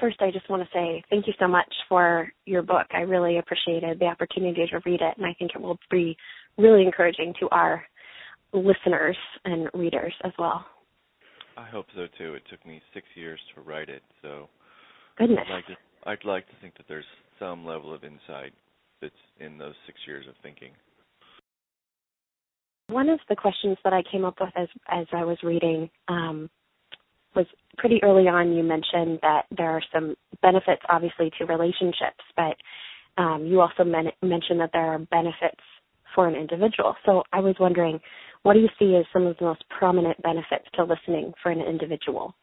first, I just want to say thank you so much for your book. I really appreciated the opportunity to read it, and I think it will be really encouraging to our listeners and readers as well. I hope so too. It took me six years to write it, so goodness. I'd like to, I'd like to think that there's some level of insight that's in those six years of thinking. One of the questions that I came up with as as I was reading um, was pretty early on. You mentioned that there are some benefits, obviously, to relationships, but um, you also men- mentioned that there are benefits for an individual. So I was wondering, what do you see as some of the most prominent benefits to listening for an individual?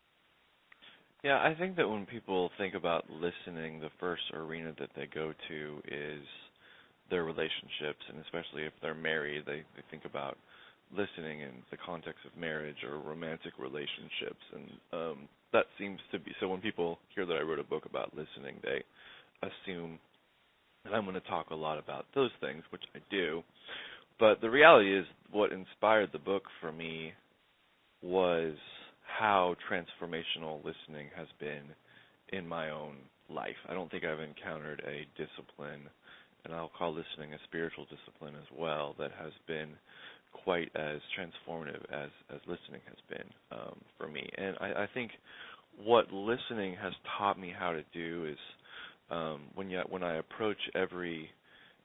Yeah, I think that when people think about listening, the first arena that they go to is their relationships, and especially if they're married, they, they think about listening in the context of marriage or romantic relationships, and um, that seems to be so. When people hear that I wrote a book about listening, they assume that I'm going to talk a lot about those things, which I do. But the reality is, what inspired the book for me was how transformational listening has been in my own life. I don't think I've encountered a discipline, and I'll call listening a spiritual discipline as well, that has been quite as transformative as as listening has been um, for me. And I, I think what listening has taught me how to do is um, when you, when I approach every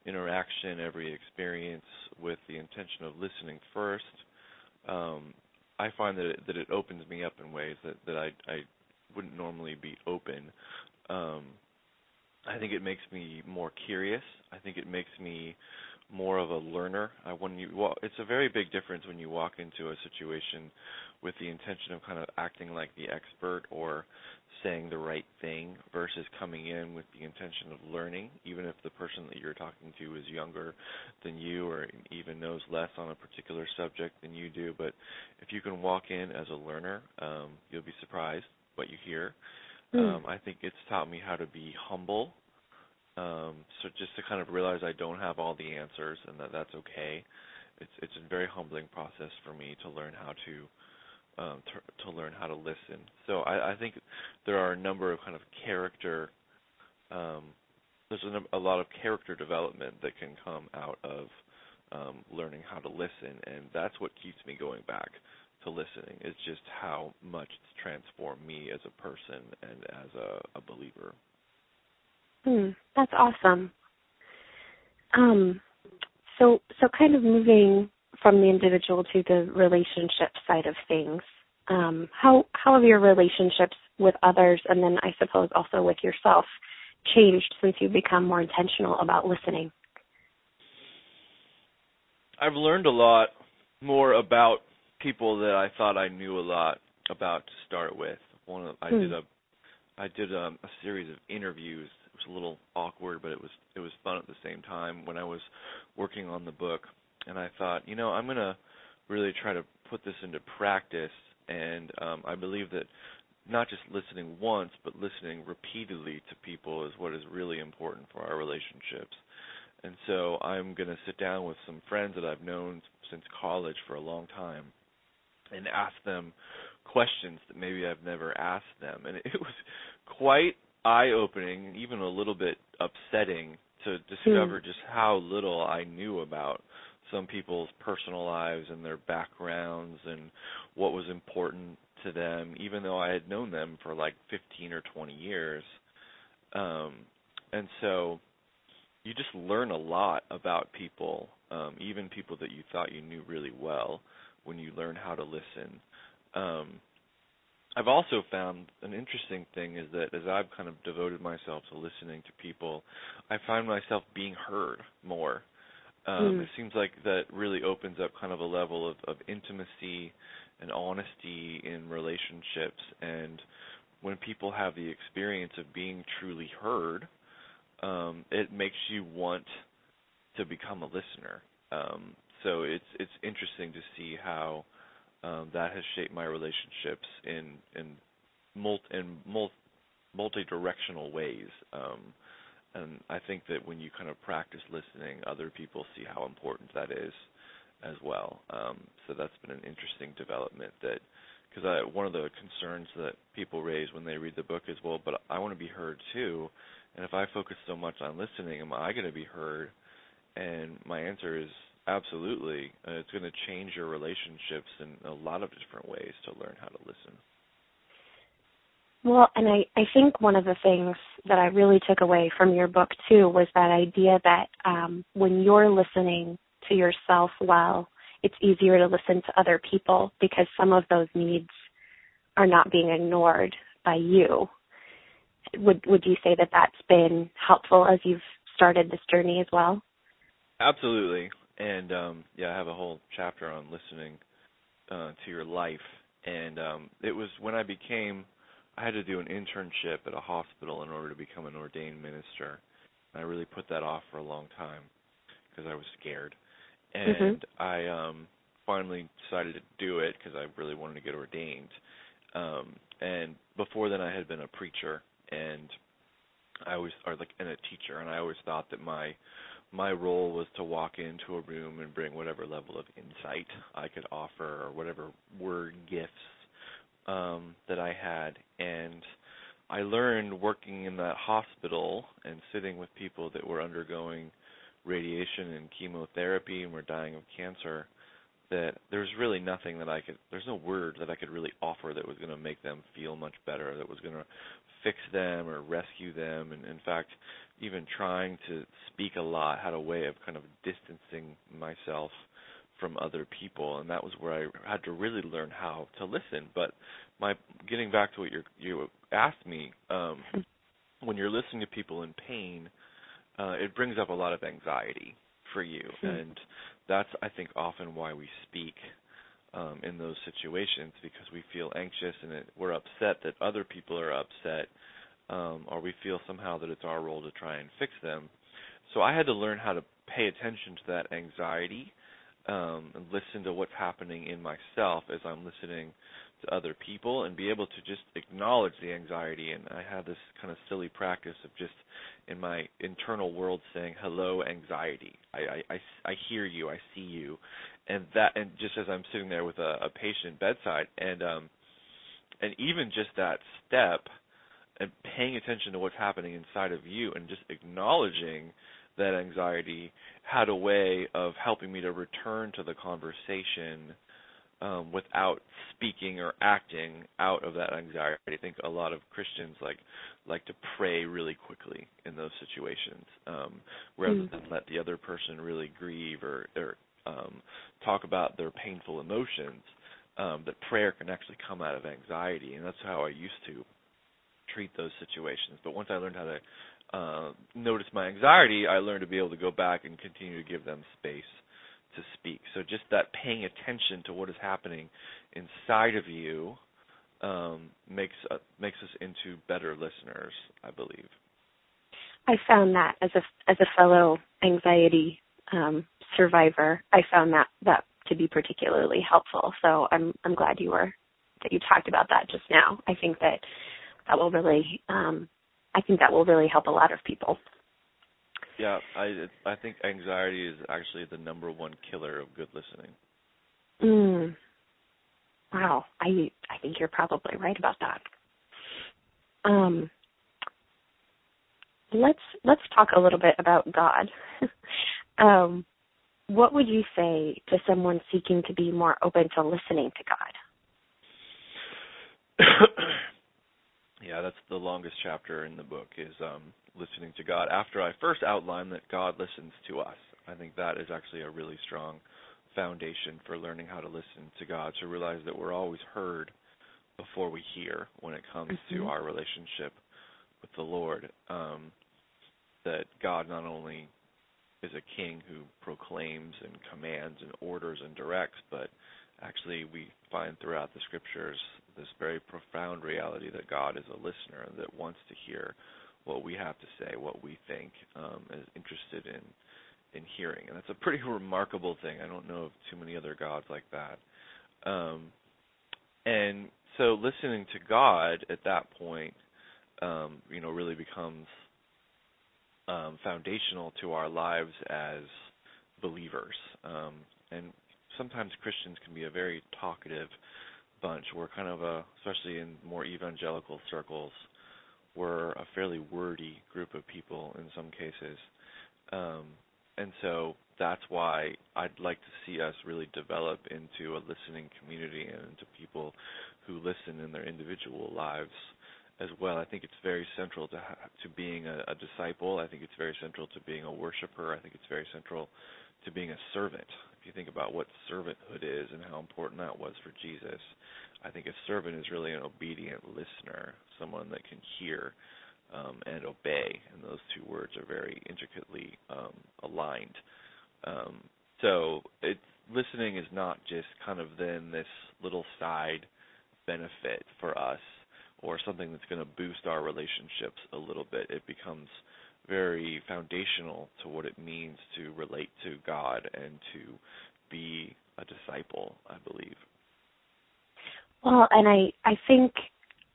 interaction, every experience with the intention of listening first, um, I find that it, that it opens me up in ways that that I I wouldn't normally be open. Um, I think it makes me more curious. I think it makes me more of a learner. Uh, when you well, it's a very big difference when you walk into a situation with the intention of kind of acting like the expert or saying the right thing versus coming in with the intention of learning, even if the person that you're talking to is younger than you or even knows less on a particular subject than you do. But if you can walk in as a learner, um, you'll be surprised what you hear. Mm. Um, I think it's taught me how to be humble um, so just to kind of realize I don't have all the answers and that that's okay. It's it's a very humbling process for me to learn how to um, to, to learn how to listen. So I, I think there are a number of kind of character. Um, there's a, a lot of character development that can come out of um, learning how to listen, and that's what keeps me going back to listening. Is just how much it's transformed me as a person and as a, a believer. Hmm, that's awesome. Um, so so kind of moving from the individual to the relationship side of things. Um, how how have your relationships with others, and then I suppose also with yourself, changed since you've become more intentional about listening? I've learned a lot more about people that I thought I knew a lot about to start with. One of, I hmm. did a I did a, a series of interviews was a little awkward, but it was it was fun at the same time when I was working on the book. And I thought, you know, I'm gonna really try to put this into practice. And um, I believe that not just listening once, but listening repeatedly to people is what is really important for our relationships. And so I'm going to sit down with some friends that I've known since college for a long time and ask them questions that maybe I've never asked them. And it was quite eye opening even a little bit upsetting to discover mm. just how little I knew about some people's personal lives and their backgrounds and what was important to them, even though I had known them for like 15 or 20 years. Um, and so you just learn a lot about people, um, even people that you thought you knew really well, when you learn how to listen. Um, I've also found an interesting thing is that as I've kind of devoted myself to listening to people, I find myself being heard more. Um, mm. It seems like that really opens up kind of a level of, of intimacy and honesty in relationships. And when people have the experience of being truly heard, um, it makes you want to become a listener. Um, so it's it's interesting to see how um, that has shaped my relationships in in multi in multi directional ways. Um, and I think that when you kind of practice listening, other people see how important that is as well. Um, so that's been an interesting development that because one of the concerns that people raise when they read the book is, well, but I want to be heard too, and if I focus so much on listening, am I going to be heard? And my answer is absolutely. Uh, it's going to change your relationships in a lot of different ways to learn how to listen. Well, and I, I think one of the things that I really took away from your book too was that idea that um, when you're listening to yourself well, it's easier to listen to other people because some of those needs are not being ignored by you. Would would you say that that's been helpful as you've started this journey as well? Absolutely, and um, yeah, I have a whole chapter on listening uh, to your life, and um, it was when I became I had to do an internship at a hospital in order to become an ordained minister. And I really put that off for a long time because I was scared. Mm-hmm. And mm-hmm. I um finally decided to do it because I really wanted to get ordained. Um and before then I had been a preacher and I was or like and a teacher and I always thought that my my role was to walk into a room and bring whatever level of insight I could offer or whatever word gifts um, that I had, and I learned working in that hospital and sitting with people that were undergoing radiation and chemotherapy and were dying of cancer that there's really nothing that I could there's no word that I could really offer that was going to make them feel much better that was going to fix them or rescue them. And in fact even trying to speak a lot had a way of kind of distancing myself from other people, and that was where I had to really learn how to listen. But my getting back to what you you asked me, um, when you're listening to people in pain, uh, it brings up a lot of anxiety for you, hmm. And that's I think often why we speak um, in those situations because we feel anxious and it, we're upset that other people are upset, um, or we feel somehow that it's our role to try and fix them. So I had to learn how to pay attention to that anxiety um, and listen to what's happening in myself as I'm listening to other people and be able to just acknowledge the anxiety. And I have this kind of silly practice of just in my internal world saying hello anxiety. I, I, I, I hear you. I see you. And that and just as I'm sitting there with a, a patient bedside and um and even just that step and paying attention to what's happening inside of you and just acknowledging that anxiety had a way of helping me to return to the conversation um, without speaking or acting out of that anxiety. I think a lot of Christians like like to pray really quickly in those situations, um, rather mm. than let the other person really grieve or, or um, talk about their painful emotions. Um, that prayer can actually come out of anxiety, and that's how I used to treat those situations. But once I learned how to uh, notice my anxiety, I learned to be able to go back and continue to give them space to speak. So just that paying attention to what is happening inside of you um, makes uh, makes us into better listeners, I believe. I found that as a as a fellow anxiety um, survivor, I found that that to be particularly helpful. So I'm I'm glad you were that you talked about that just now. I think that that will really um, I think that will really help a lot of people. Yeah, I I think anxiety is actually the number one killer of good listening. Mm. Wow, I I think you're probably right about that. Um, let's let's talk a little bit about God. um, what would you say to someone seeking to be more open to listening to God? Yeah, that's the longest chapter in the book is um, listening to God. After I first outlined that God listens to us, I think that is actually a really strong foundation for learning how to listen to God. To realize that we're always heard before we hear when it comes mm-hmm. to our relationship with the Lord. Um, that God not only is a king who proclaims and commands and orders and directs, but actually we find throughout the scriptures this very profound reality that God is a listener that wants to hear what we have to say, what we think, um, is interested in in hearing, and that's a pretty remarkable thing. I don't know of too many other gods like that. Um, and so, listening to God at that point, um, you know, really becomes um, foundational to our lives as believers. Um, and sometimes Christians can be a very talkative bunch. We're kind of a, especially in more evangelical circles, we're a fairly wordy group of people in some cases. Um, and so that's why I'd like to see us really develop into a listening community and into people who listen in their individual lives as well. I think it's very central to to being a, a disciple. I think it's very central to being a worshiper. I think it's very central to being a servant. If you think about what servanthood is and how important that was for Jesus, I think a servant is really an obedient listener, someone that can hear um, and obey, and those two words are very intricately um, aligned. Um, so it's listening is not just kind of then this little side benefit for us or something that's going to boost our relationships a little bit. It becomes very foundational to what it means to relate to God and to be a disciple, I believe. Well, and I I think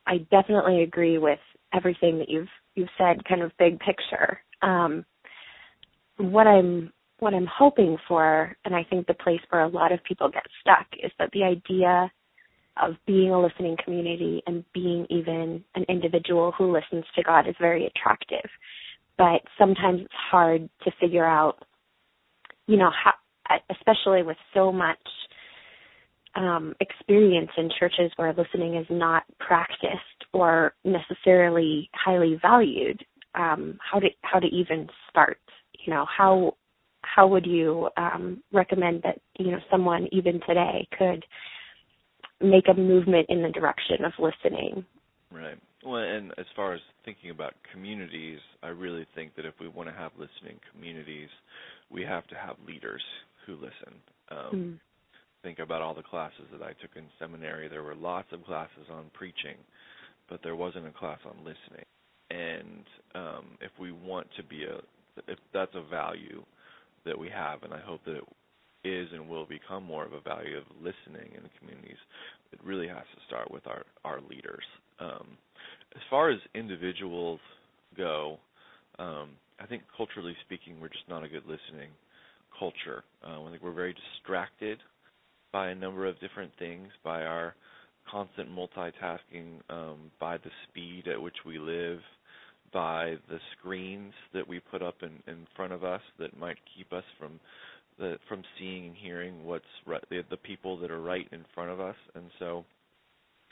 I definitely agree with everything that you've you've said kind of big picture. Um what I'm what I'm hoping for and I think the place where a lot of people get stuck is that the idea of being a listening community and being even an individual who listens to God is very attractive. But sometimes it's hard to figure out, you know, how, especially with so much um, experience in churches where listening is not practiced or necessarily highly valued, um, how to how to even start. You know, how how would you um, recommend that you know someone even today could make a movement in the direction of listening. Right. Well, and as far as thinking about communities, I really think that if we want to have listening communities, we have to have leaders who listen. Um, mm. Think about all the classes that I took in seminary. There were lots of classes on preaching, but there wasn't a class on listening. And um, if we want to be a, if that's a value that we have, and I hope that it is and will become more of a value of listening in the communities, it really has to start with our our leaders. Um, as far as individuals go, um, I think culturally speaking, we're just not a good listening culture. Uh, I think we're very distracted by a number of different things, by our constant multitasking, um, by the speed at which we live, by the screens that we put up in, in front of us that might keep us from the from seeing and hearing what's right, the, the people that are right in front of us, and so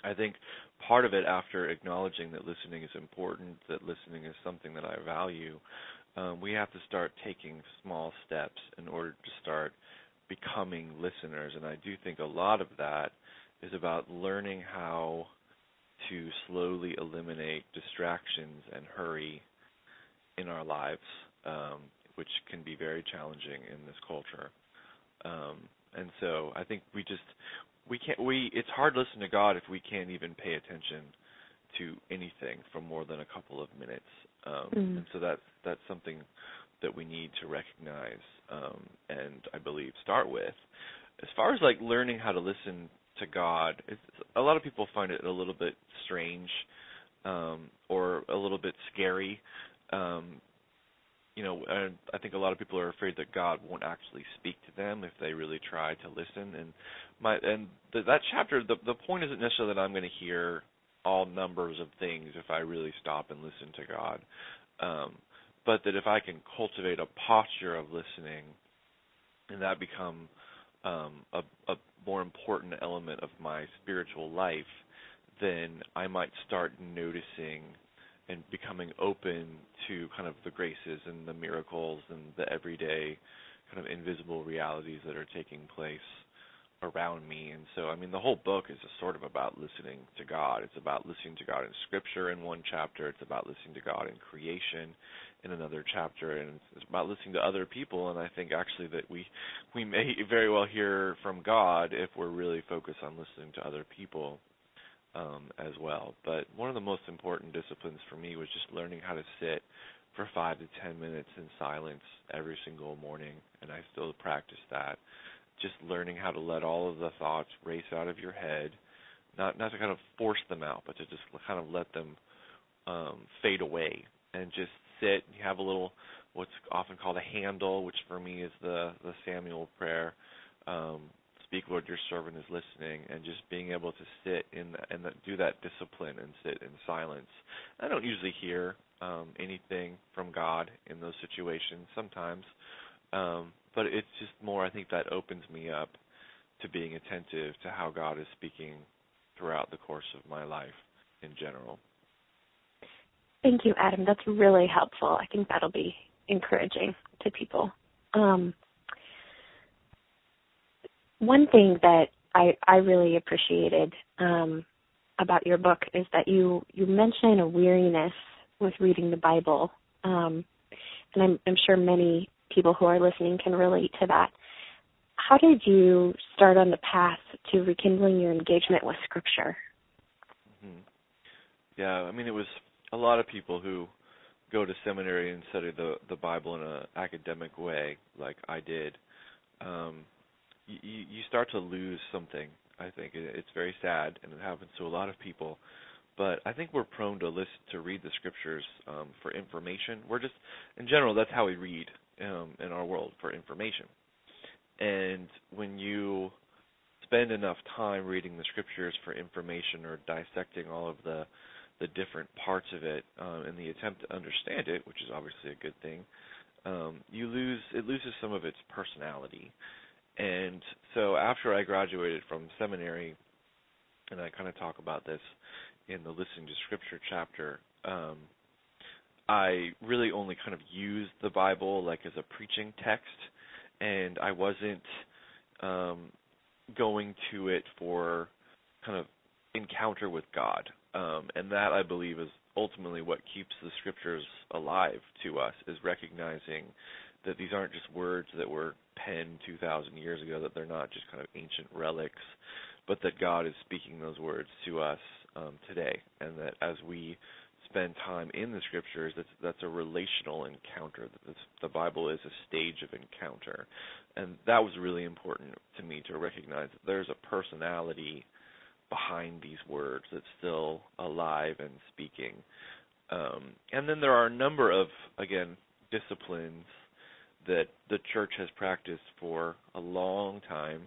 I think part of it, after acknowledging that listening is important, that listening is something that I value, um, we have to start taking small steps in order to start becoming listeners, and I do think a lot of that is about learning how to slowly eliminate distractions and hurry in our lives. Um, which can be very challenging in this culture. Um, and so I think we just we can't we it's hard to listen to God if we can't even pay attention to anything for more than a couple of minutes. Um, mm. And so that's that's something that we need to recognize um, and I believe start with. As far as like learning how to listen to God, it's, a lot of people find it a little bit strange um, or a little bit scary um, you know, I think a lot of people are afraid that God won't actually speak to them if they really try to listen. And my and the, that chapter, the the point isn't necessarily that I'm going to hear all numbers of things if I really stop and listen to God, um, but that if I can cultivate a posture of listening, and that become um, a, a more important element of my spiritual life, then I might start noticing and becoming open to kind of the graces and the miracles and the everyday kind of invisible realities that are taking place around me. And so, I mean, the whole book is just sort of about listening to God. It's about listening to God in Scripture in one chapter. It's about listening to God in creation in another chapter, and it's about listening to other people. And I think actually that we we may very well hear from God if we're really focused on listening to other people um, as well. But one of the most important disciplines for me was just learning how to sit for five to ten minutes in silence every single morning, and I still practice that. Just learning how to let all of the thoughts race out of your head, not not to kind of force them out, but to just kind of let them um, fade away and just sit. You have a little what's often called a handle, which for me is the the Samuel prayer. Um, speak, Lord, your servant is listening, and just being able to sit in and do that discipline and sit in silence. I don't usually hear um, anything from God in those situations sometimes, um, but it's just more. I think that opens me up to being attentive to how God is speaking throughout the course of my life in general. Thank you, Adam. That's really helpful. I think that'll be encouraging to people. Um, one thing that I, I really appreciated um, about your book is that you you mention a weariness with reading the Bible, um, and I'm, I'm sure many people who are listening can relate to that. How did you start on the path to rekindling your engagement with Scripture? Mm-hmm. Yeah, I mean, it was a lot of people who go to seminary and study the the Bible in an academic way, like I did. Um, you, you start to lose something. I think it's very sad, and it happens to a lot of people. But I think we're prone to listen to read the scriptures um, for information. We're just, in general, that's how we read um, in our world for information. And when you spend enough time reading the scriptures for information or dissecting all of the the different parts of it um, in the attempt to understand it, which is obviously a good thing, um, you lose it loses some of its personality. And so after I graduated from seminary, and I kind of talk about this in the listening to scripture chapter, um, I really only kind of used the Bible like as a preaching text, and I wasn't um, going to it for kind of encounter with God. Um, and that I believe is ultimately what keeps the scriptures alive to us is recognizing that these aren't just words that were penned 2,000 years ago, that they're not just kind of ancient relics, but that God is speaking those words to us um, today, and that as we spend time in the scriptures, that's that's a relational encounter. The Bible is a stage of encounter, and that was really important to me to recognize that there's a personality behind these words that's still alive and speaking. Um, and then there are a number of again disciplines that the church has practiced for a long time,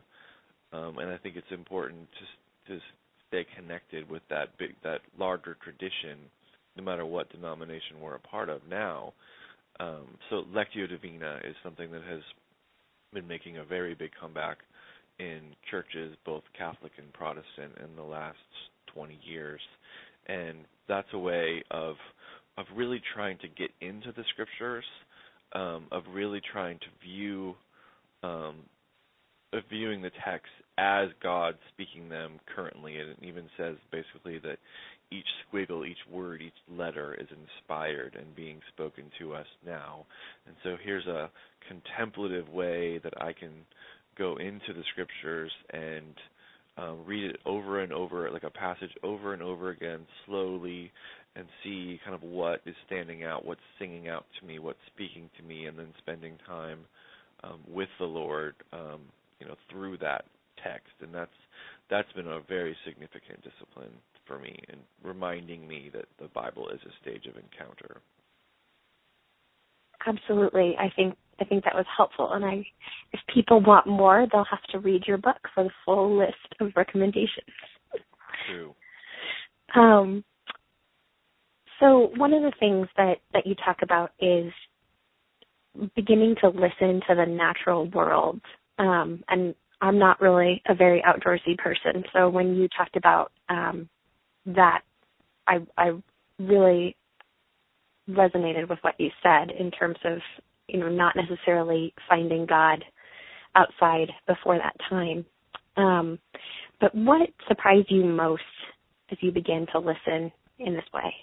um, and I think it's important to to stay connected with that big that larger tradition, no matter what denomination we're a part of now. Um, so Lectio Divina is something that has been making a very big comeback in churches, both Catholic and Protestant, in the last 20 years, and that's a way of of really trying to get into the scriptures um, of really trying to view um, of viewing the text as God speaking them currently. And it even says basically that each squiggle, each word, each letter is inspired and being spoken to us now. And so here's a contemplative way that I can go into the scriptures and um, read it over and over, like a passage over and over again, slowly, and see kind of what is standing out, what's singing out to me, what's speaking to me, and then spending time um, with the Lord, um, you know, through that text, and that's that's been a very significant discipline for me, and reminding me that the Bible is a stage of encounter. Absolutely, I think I think that was helpful, and I, if people want more, they'll have to read your book for the full list of recommendations. True. Um, so one of the things that, that you talk about is beginning to listen to the natural world. Um, and I'm not really a very outdoorsy person, so when you talked about um, that, I, I really resonated with what you said in terms of you know not necessarily finding God outside before that time. Um, but what surprised you most as you began to listen in this way?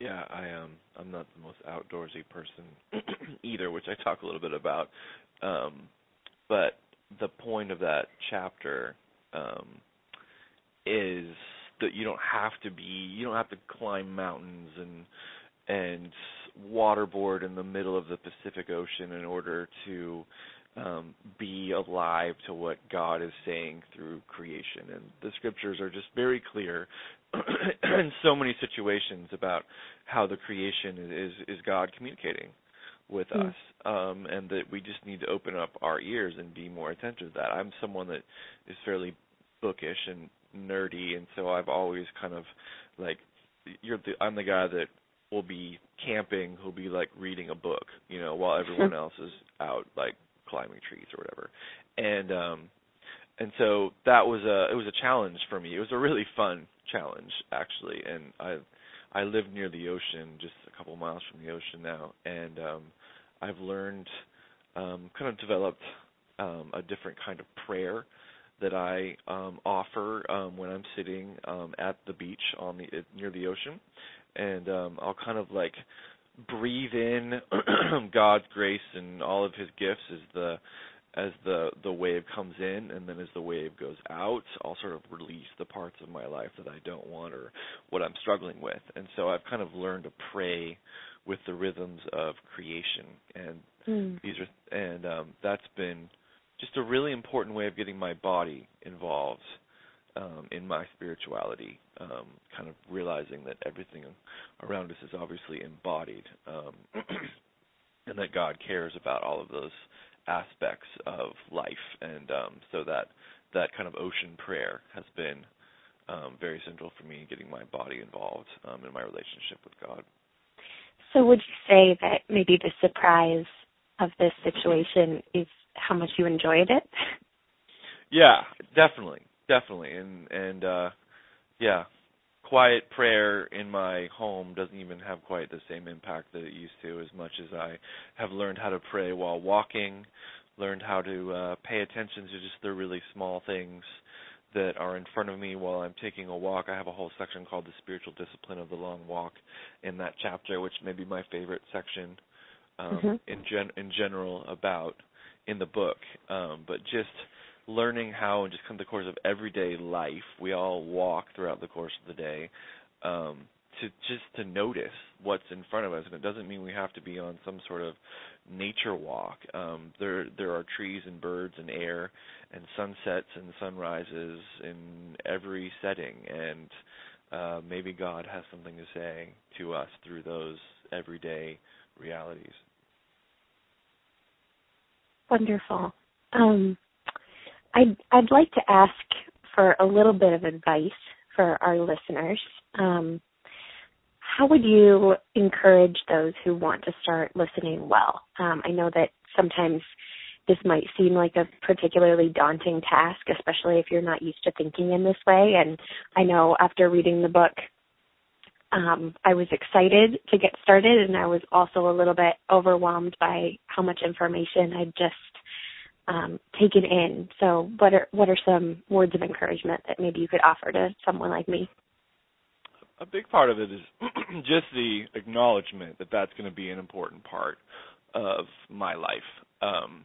Yeah, I am. Um, I'm not the most outdoorsy person either, which I talk a little bit about. Um, but the point of that chapter um, is that you don't have to be, you don't have to climb mountains and and waterboard in the middle of the Pacific Ocean in order to um, be alive to what God is saying through creation. And the scriptures are just very clear in so many situations about how the creation is is God communicating with Mm. us, um, and that we just need to open up our ears and be more attentive to that. I'm someone that is fairly bookish and nerdy, and so I've always kind of like you're the I'm the guy that will be camping who'll be like reading a book, you know, while everyone else is out like climbing trees or whatever. And um and so that was a it was a challenge for me. It was a really fun challenge actually, and I I live near the ocean, just a couple miles from the ocean now, and um I've learned um kind of developed um a different kind of prayer that I um, offer um, when I'm sitting um, at the beach on the near the ocean, and um, I'll kind of like breathe in God's grace and all of His gifts as the as the the wave comes in, and then as the wave goes out, I'll sort of release the parts of my life that I don't want or what I'm struggling with, and so I've kind of learned to pray with the rhythms of creation, and Mm. these are and um, that's been just a really important way of getting my body involved um, in my spirituality. Um, kind of realizing that everything around us is obviously embodied, um, and that God cares about all of those aspects of life. And um, so that that kind of ocean prayer has been um, very central for me in getting my body involved um, in my relationship with God. So, would you say that maybe the surprise of this situation is how much you enjoyed it? Yeah, definitely, definitely, and and uh yeah, quiet prayer in my home doesn't even have quite the same impact that it used to. As much as I have learned how to pray while walking, learned how to uh pay attention to just the really small things that are in front of me while I'm taking a walk. I have a whole section called the spiritual discipline of the long walk in that chapter, which may be my favorite section um, Mhm. in gen in general about in the book. Um, but just learning how in just kind of the course of everyday life, we all walk throughout the course of the day, um, to just to notice what's in front of us, and it doesn't mean we have to be on some sort of nature walk. Um, there there are trees and birds and air and sunsets and sunrises in every setting, and uh, maybe God has something to say to us through those everyday realities. Wonderful. Um, I'd I'd like to ask for a little bit of advice for our listeners. Um, how would you encourage those who want to start listening well? Um, I know that sometimes this might seem like a particularly daunting task, especially if you're not used to thinking in this way. And I know after reading the book, um, I was excited to get started, and I was also a little bit overwhelmed by how much information I'd just um, taken in. So, what are what are some words of encouragement that maybe you could offer to someone like me? a big part of it is just the acknowledgement that that's going to be an important part of my life. Um,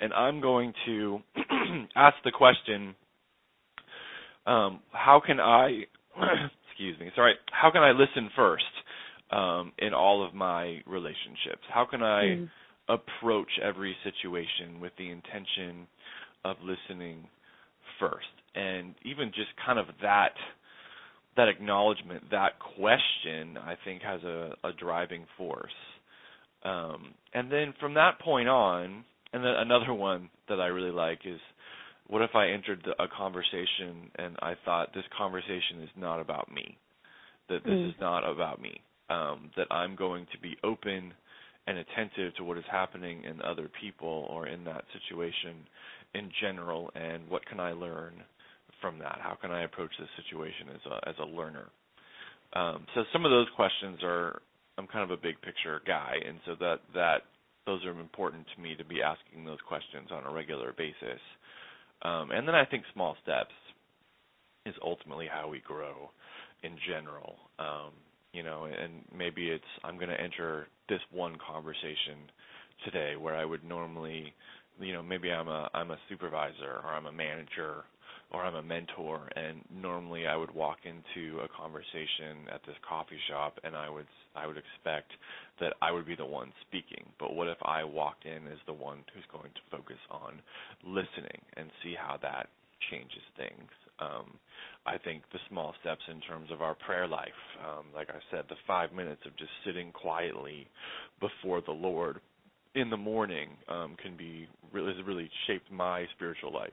and I'm going to ask the question, um, how can I, excuse me, sorry, how can I listen first um, in all of my relationships? How can I Mm. Approach every situation with the intention of listening first? And even just kind of that that acknowledgement, that question, I think has a, a driving force. Um, and then from that point on, and then another one that I really like is, what if I entered the, a conversation and I thought this conversation is not about me, that this Mm. is not about me, um, that I'm going to be open and attentive to what is happening in other people or in that situation in general, and what can I learn from that? How can I approach this situation as a as a learner? Um, so some of those questions are I'm kind of a big picture guy, and so that that those are important to me to be asking those questions on a regular basis. Um, and then I think small steps is ultimately how we grow in general. Um, you know, and maybe it's I'm going to enter this one conversation today where I would normally, you know, maybe I'm a I'm a supervisor or I'm a manager or I'm a mentor, and normally I would walk into a conversation at this coffee shop, and I would I would expect that I would be the one speaking. But what if I walked in as the one who's going to focus on listening and see how that changes things? Um, I think the small steps in terms of our prayer life, um, like I said, the five minutes of just sitting quietly before the Lord in the morning um, can be really has really shaped my spiritual life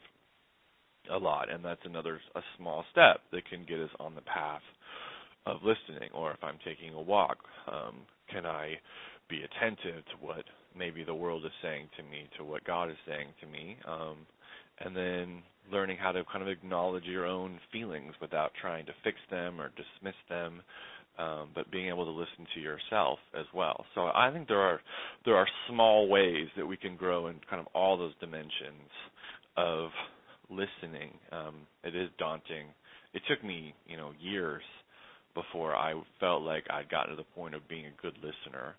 a lot, and that's another a small step that can get us on the path of listening. Or if I'm taking a walk, um, can I be attentive to what maybe the world is saying to me, to what God is saying to me, um, and then learning how to kind of acknowledge your own feelings without trying to fix them or dismiss them, um, but being able to listen to yourself as well. So I think there are there are small ways that we can grow in kind of all those dimensions of listening. Um, it is daunting. It took me, you know, years before I felt like I'd gotten to the point of being a good listener.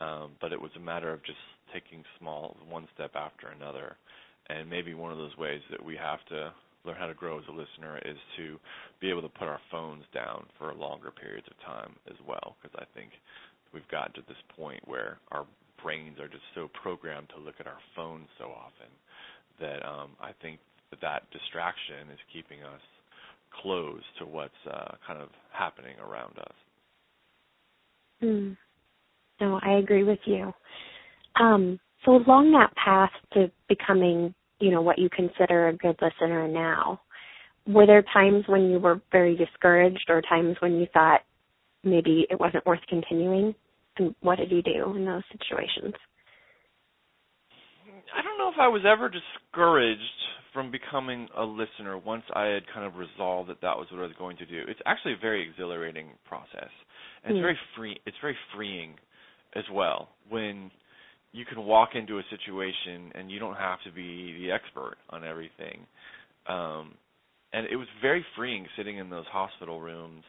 Um, but it was a matter of just taking small one step after another. And maybe one of those ways that we have to learn how to grow as a listener is to be able to put our phones down for longer periods of time as well. Because I think we've gotten to this point where our brains are just so programmed to look at our phones so often that um, I think that, that distraction is keeping us close to what's uh, kind of happening around us. Mm. No, I agree with you. Um, so along that path to becoming, you know, what you consider a good listener now, were there times when you were very discouraged or times when you thought maybe it wasn't worth continuing? And what did you do in those situations? I don't know if I was ever discouraged from becoming a listener once I had kind of resolved that that was what I was going to do. It's actually a very exhilarating process, and it's mm. very free. It's very freeing as well when you can walk into a situation and you don't have to be the expert on everything. Um, and it was very freeing sitting in those hospital rooms,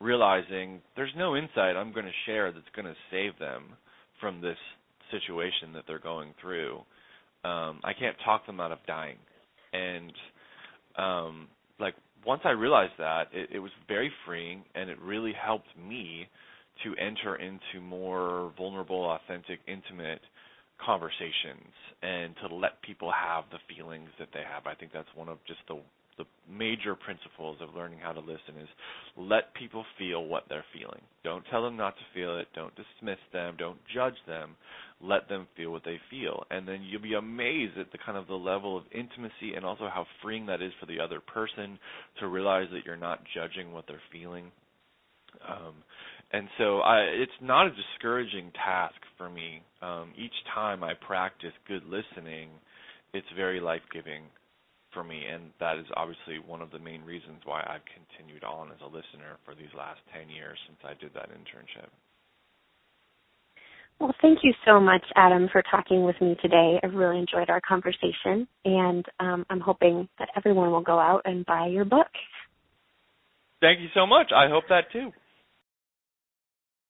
realizing there's no insight I'm going to share that's going to save them from this situation that they're going through. Um, I can't talk them out of dying and um like once I realized that, it, it was very freeing and it really helped me to enter into more vulnerable, authentic, intimate conversations and to let people have the feelings that they have. I think that's one of just the the major principles of learning how to listen is let people feel what they're feeling. Don't tell them not to feel it. Don't dismiss them. Don't judge them. Let them feel what they feel, and then you'll be amazed at the kind of the level of intimacy and also how freeing that is for the other person to realize that you're not judging what they're feeling. Um, and so I, it's not a discouraging task for me. Um, each time I practice good listening, it's very life giving for me, and that is obviously one of the main reasons why I've continued on as a listener for these last 10 years since I did that internship. Well, thank you so much, Adam, for talking with me today. I've really enjoyed our conversation, and um, I'm hoping that everyone will go out and buy your book. Thank you so much. I hope that too.